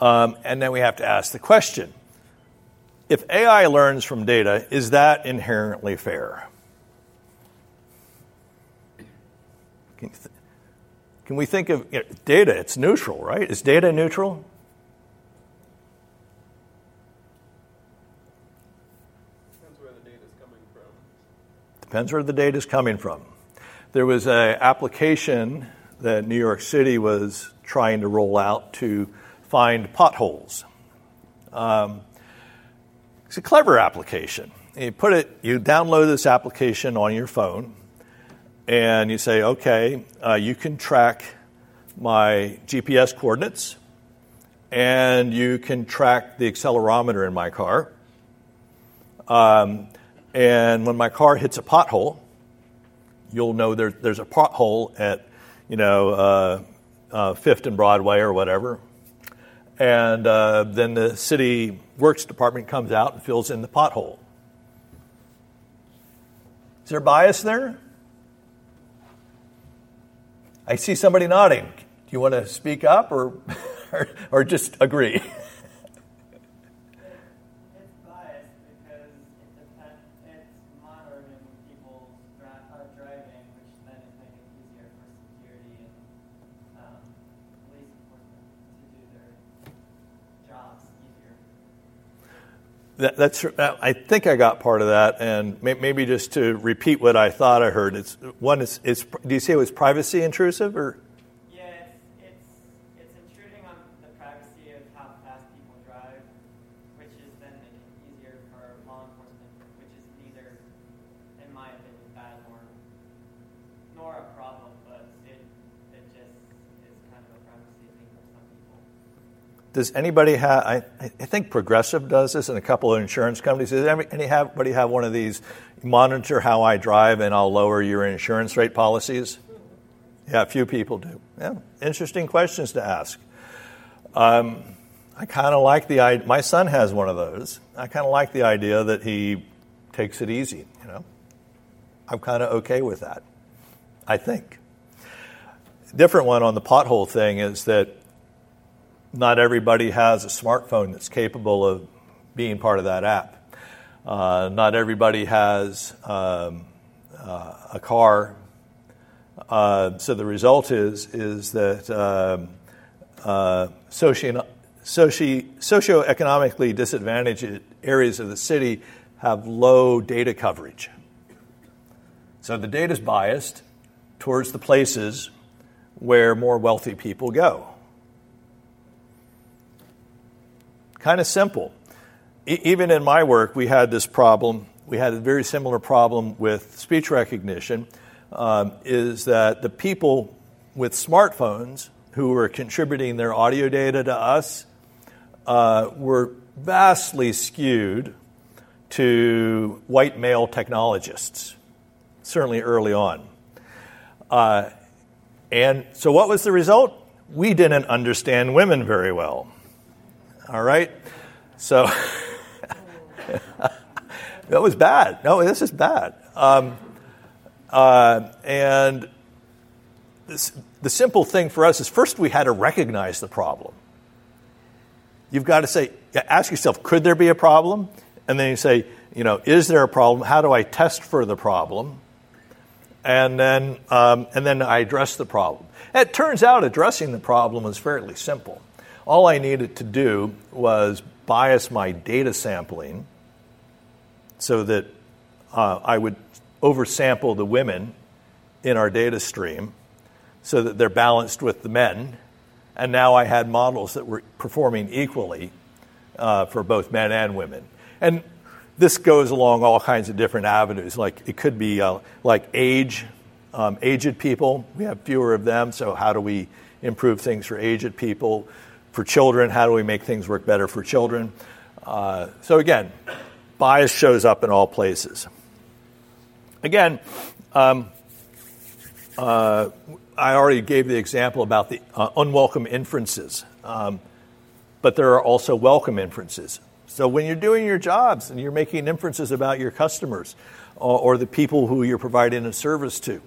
Um, and then we have to ask the question if AI learns from data, is that inherently fair? Can, th- can we think of you know, data? It's neutral, right? Is data neutral? Depends where the data's coming from. Depends where the data is coming from. There was an application that New York City was trying to roll out to find potholes. Um, it's a clever application. You put it, you download this application on your phone, and you say, okay, uh, you can track my GPS coordinates, and you can track the accelerometer in my car. Um, and when my car hits a pothole, you'll know there, there's a pothole at, you know, uh, uh, Fifth and Broadway or whatever. And uh, then the city works department comes out and fills in the pothole. Is there bias there? I see somebody nodding. Do you want to speak up or, or, or just agree? It's biased because it depends, it's monitoring people's dri- uh, driving, which then is making it easier for security and um, police enforcement to do their jobs easier. That, that's uh, I think I got part of that, and may, maybe just to repeat what I thought I heard. It's one. Is it's. Do you say it was privacy intrusive or? Yeah, it's, it's, it's intruding on the privacy of how fast people drive, which is then making it easier for law enforcement, which is neither, in my opinion, bad nor, nor a problem, but it, it just is kind of a privacy thing for some people. Does anybody have? I, I think Progressive does this, and a couple of insurance companies. Does anybody have one of these? Monitor how I drive, and I'll lower your insurance rate policies. Yeah, a few people do. Yeah, interesting questions to ask. Um, I kind of like the idea. My son has one of those. I kind of like the idea that he takes it easy. You know, I'm kind of okay with that. I think. Different one on the pothole thing is that not everybody has a smartphone that's capable of being part of that app. Uh, not everybody has um, uh, a car. Uh, so the result is is that um, uh, socio- soci- socioeconomically disadvantaged areas of the city have low data coverage. So the data is biased towards the places where more wealthy people go. Kind of simple. E- even in my work, we had this problem. We had a very similar problem with speech recognition. Um, is that the people with smartphones who were contributing their audio data to us uh, were vastly skewed to white male technologists, certainly early on. Uh, and so, what was the result? We didn't understand women very well. All right? So, that was bad. No, this is bad. Um, uh, and this, the simple thing for us is first we had to recognize the problem. You've got to say, ask yourself, could there be a problem? And then you say, you know, is there a problem? How do I test for the problem? And then, um, and then I address the problem. It turns out addressing the problem was fairly simple. All I needed to do was bias my data sampling so that uh, I would oversample the women in our data stream so that they're balanced with the men. And now I had models that were performing equally uh, for both men and women. And this goes along all kinds of different avenues. Like it could be uh, like age, um, aged people. We have fewer of them, so how do we improve things for aged people? For children, how do we make things work better for children? Uh, so again, bias shows up in all places. again, um, uh, I already gave the example about the uh, unwelcome inferences, um, but there are also welcome inferences. So when you're doing your jobs and you're making inferences about your customers or, or the people who you're providing a service to,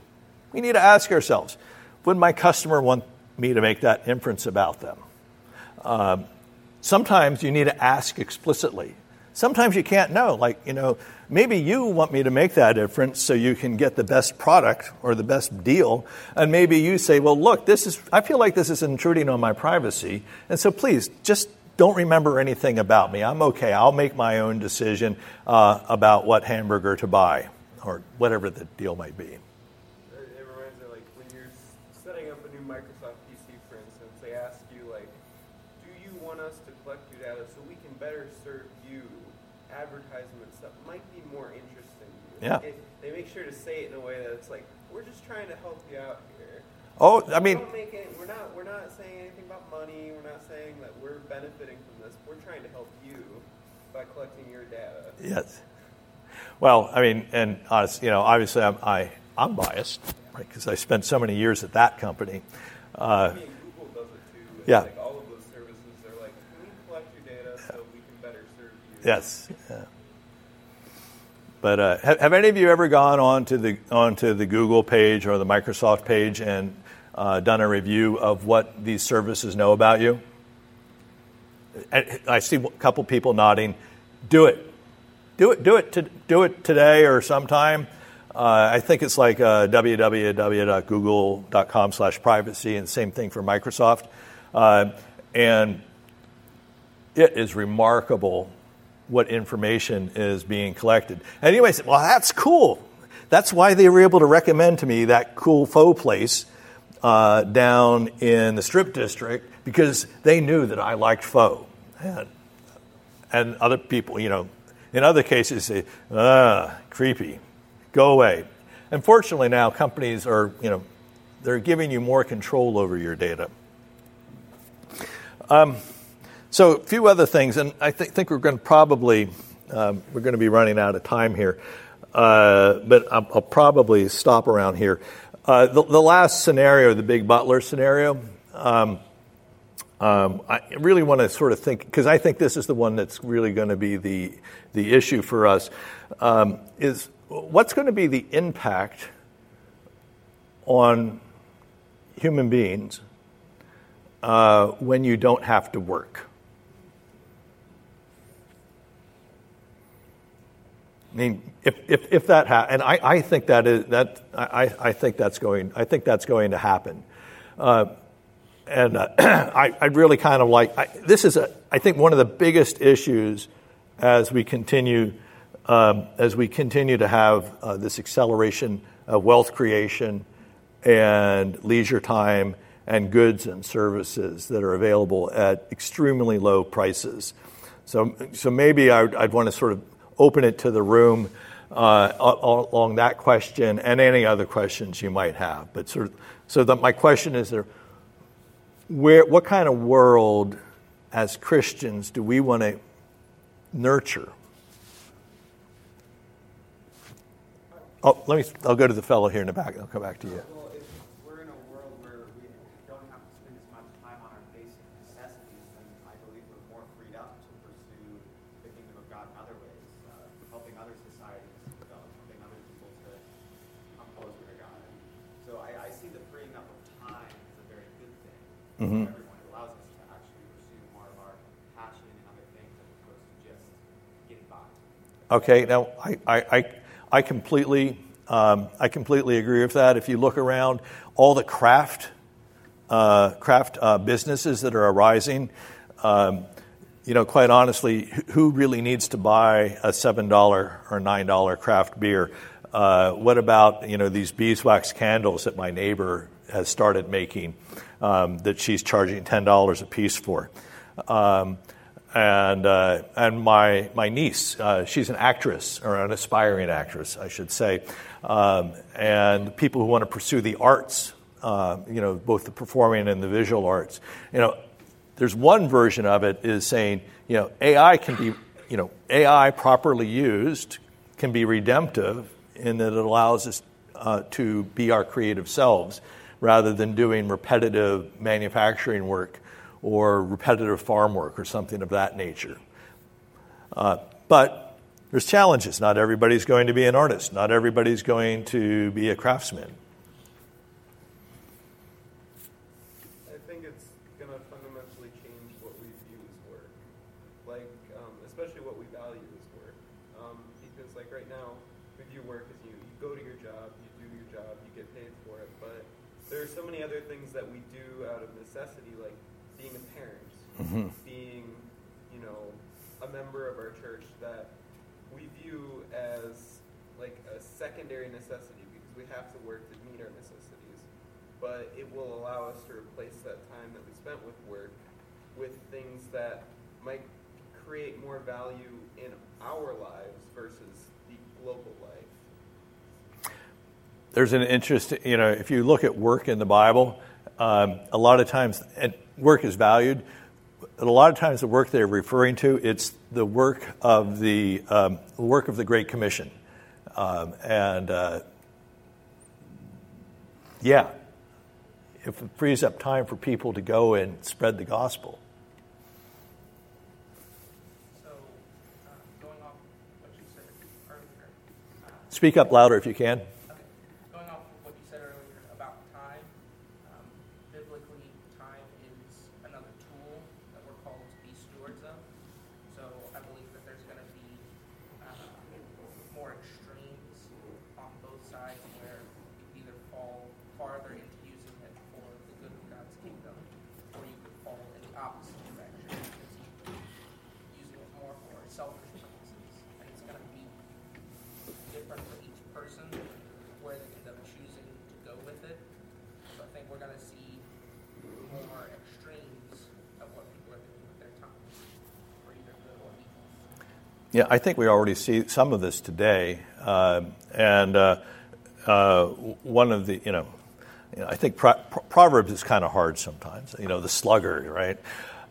we need to ask ourselves would my customer want me to make that inference about them? Um, sometimes you need to ask explicitly. Sometimes you can't know. Like, you know, maybe you want me to make that difference so you can get the best product or the best deal. And maybe you say, well, look, this is, I feel like this is intruding on my privacy. And so please just don't remember anything about me. I'm okay. I'll make my own decision uh, about what hamburger to buy or whatever the deal might be. It it reminds me like when you're s- setting up a new Microsoft PC, for instance, they ask you like, "Do you want us to collect your data so we can better serve you advertisements that might be more interesting to you?" Yeah. It- they make sure to say it in a way that it's like, "We're just trying to help you out here." Oh, I mean, make it, we're not we're not saying anything about money. We're not saying that we're benefiting from this. We're trying to help you by collecting your data. Yes. Well, I mean, and honest, you know, obviously I'm, I, I'm biased, right, because I spent so many years at that company. Uh, I mean, Google does it too. It's Yeah. Like all of those services, they're like, can we collect your data so we can better serve you? yes. Yeah. But uh, have, have any of you ever gone onto the onto the Google page or the Microsoft page and uh, done a review of what these services know about you? I, see a couple people nodding. Do it. Do it. Do it. To, do it today or sometime. Uh, I think it's like uh, www.google.com/privacy, and same thing for Microsoft. Uh, and it is remarkable what information is being collected. And anyway, I said, well, that's cool. That's why they were able to recommend to me that cool pho place uh, down in the Strip District because they knew that I liked pho. And, and other people, you know, in other cases say, ah, creepy, go away. Unfortunately, now companies are, you know, they're giving you more control over your data. Um, so a few other things, and I th- think we're going to probably um, we're going to be running out of time here, uh, but I'll, I'll probably stop around here. Uh, the, the last scenario, the Big Butler scenario, um, um, I really want to sort of think because I think this is the one that's really going to be the the issue for us. Um, is what's going to be the impact on human beings uh, when you don't have to work? I mean, if, if, if that ha- and I, I think that is that I, I think that's going I think that's going to happen, uh, and uh, I, I really kind of like I, this is a, I think one of the biggest issues as we continue um, as we continue to have uh, this acceleration of wealth creation and leisure time and goods and services that are available at extremely low prices. So, so maybe I, I'd want to sort of open it to the room uh, along that question and any other questions you might have. But sort of, so that my question is there, where, what kind of world as Christians do we want to nurture? Oh, let me, I'll go to the fellow here in the back. I'll come back to you. Well, if we're in a world where we don't have to spend as much time on our basic necessities, then I believe we're more freed up to pursue the kingdom of God in other ways, uh, helping other societies, uh, helping other people to come closer to God. And so I, I see the freeing up of time as a very good thing Mhm. for everyone. It allows us to actually pursue more of our passion and other things as opposed to just getting by. Okay, now I, I, I, I completely, um, I completely agree with that. If you look around, all the craft, uh, craft uh, businesses that are arising, um, you know, quite honestly, who- who really needs to buy a seven dollar or nine dollar craft beer? Uh, what about you know these beeswax candles that my neighbor has started making um, that she's charging ten dollars a piece for? Um, and uh, and my my niece, uh, she's an actress or an aspiring actress, I should say, um, and people who want to pursue the arts, uh, you know, both the performing and the visual arts, you know, there's one version of it is saying, you know, AI can be, you know, AI properly used can be redemptive in that it allows us uh, to be our creative selves rather than doing repetitive manufacturing work or repetitive farm work or something of that nature. Uh, but there's challenges. Not everybody's going to be an artist, not everybody's going to be a craftsman. I think it's going to fundamentally change what we view as work, like um, especially what we value as work. Um, because like right now, we view work as you, you go to your job, you do your job, you get paid for it. But there are so many other things that we do out of necessity, like being a parent, Mhm. being, you know, a member of our church that we view as like a secondary necessity because we have to work to meet our necessities. But it will allow us to replace that time that we spent with work with things that might create more value in our lives versus the global life. There's an interest, you know, if you look at work in the Bible, um, a lot of times, work is valued. But a lot of times, the work they're referring to, it's the work of the um, work of the Great Commission, um, and uh, yeah, if it frees up time for people to go and spread the gospel. So, uh, going off what you said earlier, uh, Speak up louder if you can. okay, going off what you said earlier about time, um, biblically, time is another tool that we're called to be stewards of. So, I believe that there's going to be uh, more extremes on both sides where you either fall farther into using it for the good of God's kingdom, or you could fall in the opposite direction because you using it more for selfish purposes. And it's going to be different for each person where they end up choosing to go with it. So I think we're going to see more extremes of what people are doing with their time, for either good or evil. Yeah, I think we already see some of this today, Um and uh, uh, one of the you know, you know I think Pro- Pro- Proverbs is kind of hard sometimes. You know, the sluggard, right?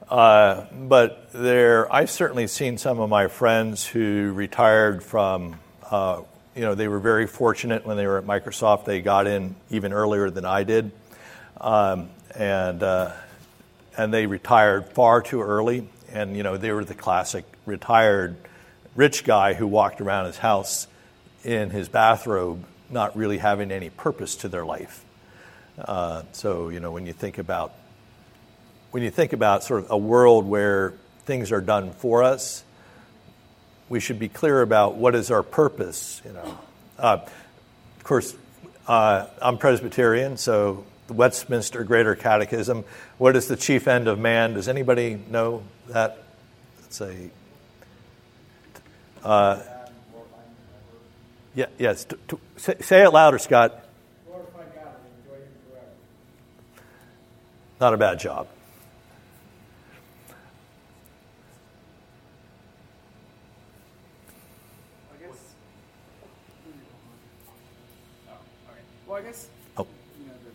Uh, but there, I've certainly seen some of my friends who retired from. Uh, you know, they were very fortunate when they were at Microsoft. They got in even earlier than I did, um, and uh, and they retired far too early. And you know, they were the classic retired rich guy who walked around his house in his bathrobe, not really having any purpose to their life. Uh, so you know, when you think about when you think about sort of a world where things are done for us, we should be clear about what is our purpose. You know, uh, of course, uh, I'm Presbyterian, so the Westminster Greater Catechism. What is the chief end of man? Does anybody know that? It's a uh, yeah, yes. To, to, say, say it louder, Scott. Not a bad job. Well, I guess. Oh. You know, the.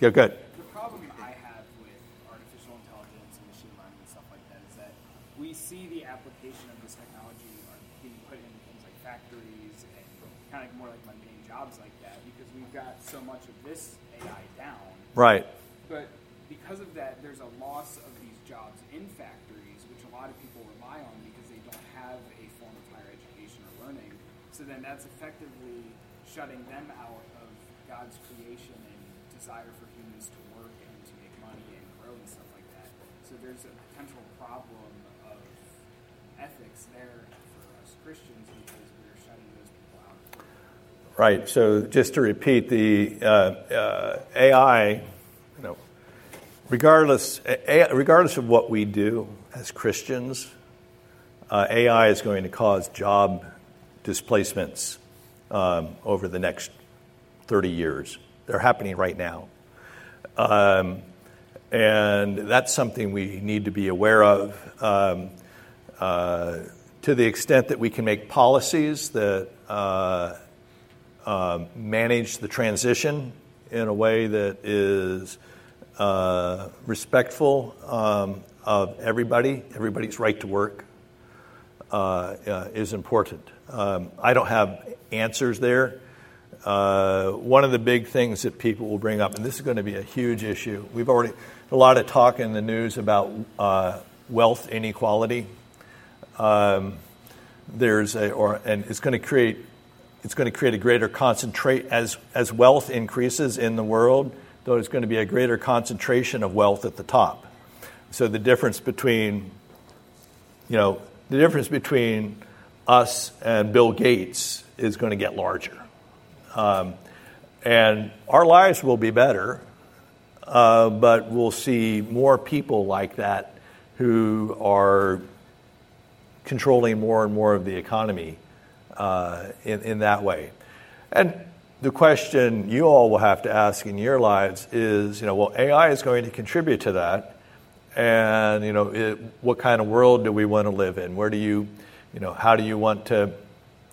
Yeah, good. The problem I have with artificial intelligence and machine learning and stuff like that is that we see the application of this technology are being put in things like factories and kind of more like mundane jobs like that because we've got so much of this AI down. Right. But because of that, there's a loss of these jobs in factories, which a lot of people rely on because they don't have a form of higher education or learning. So then that's effectively shutting them out of God's creation and desire for humans to work and to make money and grow and stuff like that. So there's a potential problem of ethics there for us Christians because we're shutting those people out. Right. So just to repeat, the uh, uh, AI, you know, regardless A- regardless of what we do as Christians, uh, AI is going to cause job displacements um, over the next 30 years. They're happening right now. Um, and that's something we need to be aware of um, uh, to the extent that we can make policies that uh, manage the transition in a way that is uh, respectful um, of everybody, everybody's right to work, uh, uh, is important. Um, I don't have answers there. Uh, one of the big things that people will bring up, and this is going to be a huge issue. We've already a lot of talk in the news about uh, wealth inequality. Um, there's a, or and it's going to create it's going to create a greater concentrate as as wealth increases in the world. Though there's going to be a greater concentration of wealth at the top. So the difference between you know the difference between us and Bill Gates is going to get larger. Um, and our lives will be better, uh, but we'll see more people like that who are controlling more and more of the economy uh, in, in that way. And the question you all will have to ask in your lives is, you know, well, AI is going to contribute to that, and you know, it, what kind of world do we want to live in? Where do you, you know, how do you want to,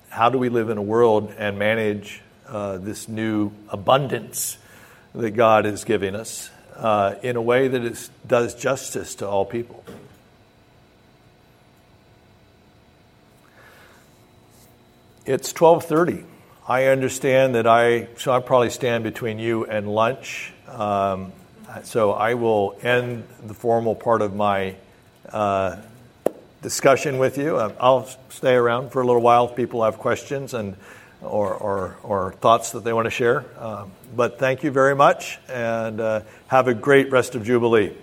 how do we live in a world and manage uh, this new abundance that God is giving us uh, in a way that is, does justice to all people. It's 12:30. I understand that I so I probably stand between you and lunch. Um, so I will end the formal part of my uh, discussion with you. I'll stay around for a little while if people have questions and or, or, or thoughts that they want to share. Um, but thank you very much and uh, have a great rest of Jubilee.